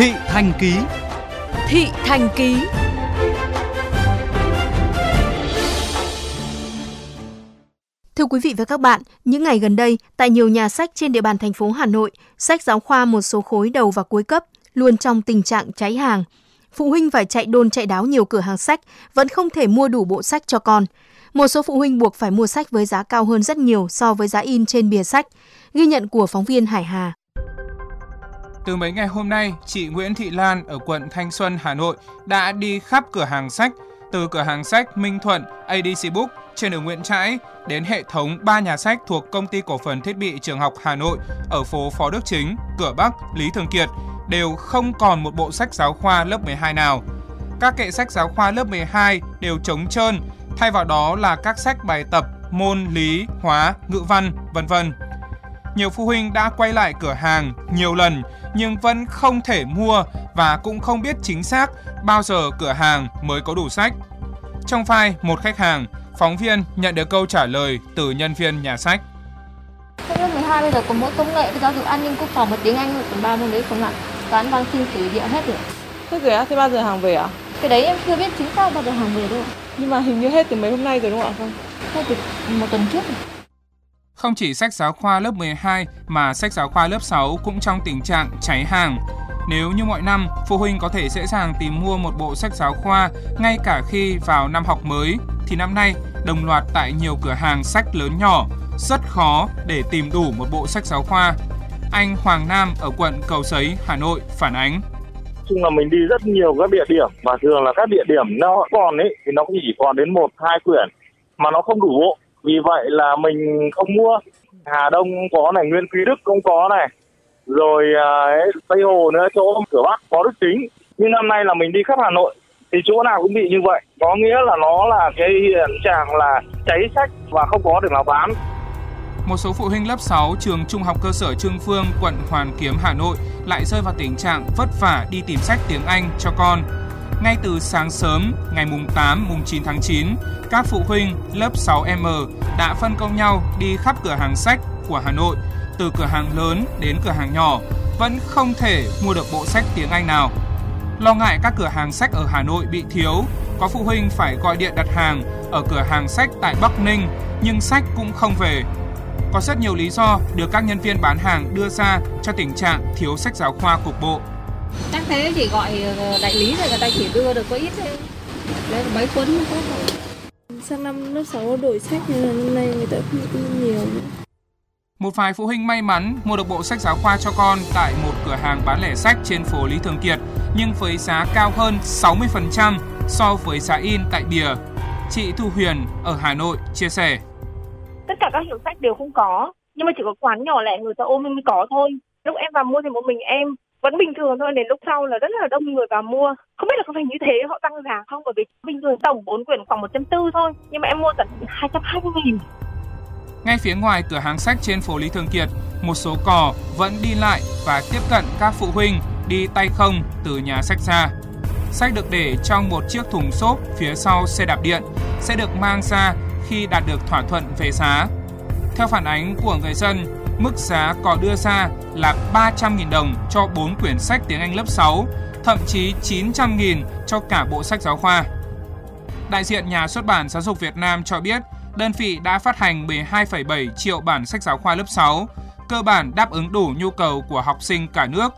Thị Thành Ký Thị Thành Ký Thưa quý vị và các bạn, những ngày gần đây, tại nhiều nhà sách trên địa bàn thành phố Hà Nội, sách giáo khoa một số khối đầu và cuối cấp luôn trong tình trạng cháy hàng. Phụ huynh phải chạy đôn chạy đáo nhiều cửa hàng sách, vẫn không thể mua đủ bộ sách cho con. Một số phụ huynh buộc phải mua sách với giá cao hơn rất nhiều so với giá in trên bìa sách. Ghi nhận của phóng viên Hải Hà. Từ mấy ngày hôm nay, chị Nguyễn Thị Lan ở quận Thanh Xuân, Hà Nội đã đi khắp cửa hàng sách, từ cửa hàng sách Minh Thuận, ADC Book trên đường Nguyễn Trãi đến hệ thống ba nhà sách thuộc Công ty Cổ phần Thiết bị Trường học Hà Nội ở phố Phó Đức Chính, Cửa Bắc, Lý Thường Kiệt đều không còn một bộ sách giáo khoa lớp 12 nào. Các kệ sách giáo khoa lớp 12 đều trống trơn, thay vào đó là các sách bài tập môn lý, hóa, ngữ văn, vân vân. Nhiều phụ huynh đã quay lại cửa hàng nhiều lần nhưng vẫn không thể mua và cũng không biết chính xác bao giờ cửa hàng mới có đủ sách. Trong file một khách hàng, phóng viên nhận được câu trả lời từ nhân viên nhà sách. Lớp 12 bây giờ có mỗi công nghệ, giáo dục an ninh quốc phòng và tiếng Anh còn ba môn đấy không ạ. Toán văn sinh sử địa hết rồi. Thế rồi á, thế bao giờ hàng về ạ? Cái đấy em chưa biết chính xác bao giờ hàng về đâu. Nhưng mà hình như hết từ mấy hôm nay rồi đúng không ạ? Hết từ một tuần trước rồi. Không chỉ sách giáo khoa lớp 12 mà sách giáo khoa lớp 6 cũng trong tình trạng cháy hàng. Nếu như mọi năm, phụ huynh có thể dễ dàng tìm mua một bộ sách giáo khoa ngay cả khi vào năm học mới, thì năm nay đồng loạt tại nhiều cửa hàng sách lớn nhỏ rất khó để tìm đủ một bộ sách giáo khoa. Anh Hoàng Nam ở quận Cầu Giấy, Hà Nội phản ánh chung là mình đi rất nhiều các địa điểm và thường là các địa điểm nó còn ấy thì nó chỉ còn đến một hai quyển mà nó không đủ bộ vì vậy là mình không mua. Hà Đông có này Nguyên Quý Đức cũng có này. Rồi à, ấy, Tây Hồ nữa chỗ cửa Bắc có Đức Chính. Nhưng năm nay là mình đi khắp Hà Nội thì chỗ nào cũng bị như vậy. Có nghĩa là nó là cái hiện trạng là cháy sách và không có được nào bán. Một số phụ huynh lớp 6 trường Trung học cơ sở Trương Phương, quận Hoàn Kiếm, Hà Nội lại rơi vào tình trạng vất vả đi tìm sách tiếng Anh cho con. Ngay từ sáng sớm ngày mùng 8, mùng 9 tháng 9, các phụ huynh lớp 6M đã phân công nhau đi khắp cửa hàng sách của Hà Nội, từ cửa hàng lớn đến cửa hàng nhỏ, vẫn không thể mua được bộ sách tiếng Anh nào. Lo ngại các cửa hàng sách ở Hà Nội bị thiếu, có phụ huynh phải gọi điện đặt hàng ở cửa hàng sách tại Bắc Ninh nhưng sách cũng không về có rất nhiều lý do được các nhân viên bán hàng đưa ra cho tình trạng thiếu sách giáo khoa cục bộ. Chắc thế chỉ gọi ờ, đại lý rồi người ta chỉ đưa được có ít thôi. Đấy mấy cuốn tốt rồi. Sang năm lớp 6 đổi sách nên là năm nay người ta không in nhiều nữa. Một vài phụ huynh may mắn mua được bộ sách giáo khoa cho con tại một cửa hàng bán lẻ sách trên phố Lý Thường Kiệt, nhưng với giá cao hơn 60% so với giá in tại bìa. Chị Thu Huyền ở Hà Nội chia sẻ tất cả các hiệu sách đều không có nhưng mà chỉ có quán nhỏ lẻ người ta ôm mới có thôi lúc em vào mua thì một mình em vẫn bình thường thôi đến lúc sau là rất là đông người vào mua không biết là có phải như thế họ tăng giá không bởi vì bình thường tổng 4 quyển khoảng một trăm tư thôi nhưng mà em mua tận hai trăm hai mươi nghìn ngay phía ngoài cửa hàng sách trên phố Lý Thường Kiệt, một số cò vẫn đi lại và tiếp cận các phụ huynh đi tay không từ nhà sách ra. Sách được để trong một chiếc thùng xốp phía sau xe đạp điện sẽ được mang ra khi đạt được thỏa thuận về giá. Theo phản ánh của người dân, mức giá có đưa ra là 300.000 đồng cho 4 quyển sách tiếng Anh lớp 6, thậm chí 900.000 cho cả bộ sách giáo khoa. Đại diện nhà xuất bản Giáo dục Việt Nam cho biết, đơn vị đã phát hành 12,7 triệu bản sách giáo khoa lớp 6, cơ bản đáp ứng đủ nhu cầu của học sinh cả nước.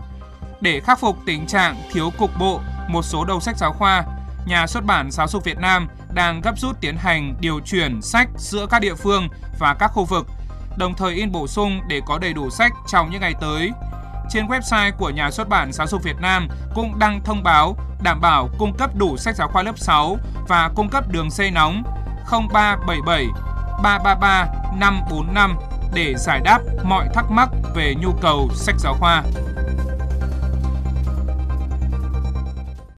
Để khắc phục tình trạng thiếu cục bộ một số đầu sách giáo khoa, nhà xuất bản Giáo dục Việt Nam đang gấp rút tiến hành điều chuyển sách giữa các địa phương và các khu vực, đồng thời in bổ sung để có đầy đủ sách trong những ngày tới. Trên website của nhà xuất bản Giáo dục Việt Nam cũng đăng thông báo đảm bảo cung cấp đủ sách giáo khoa lớp 6 và cung cấp đường dây nóng 0377 333 545 để giải đáp mọi thắc mắc về nhu cầu sách giáo khoa.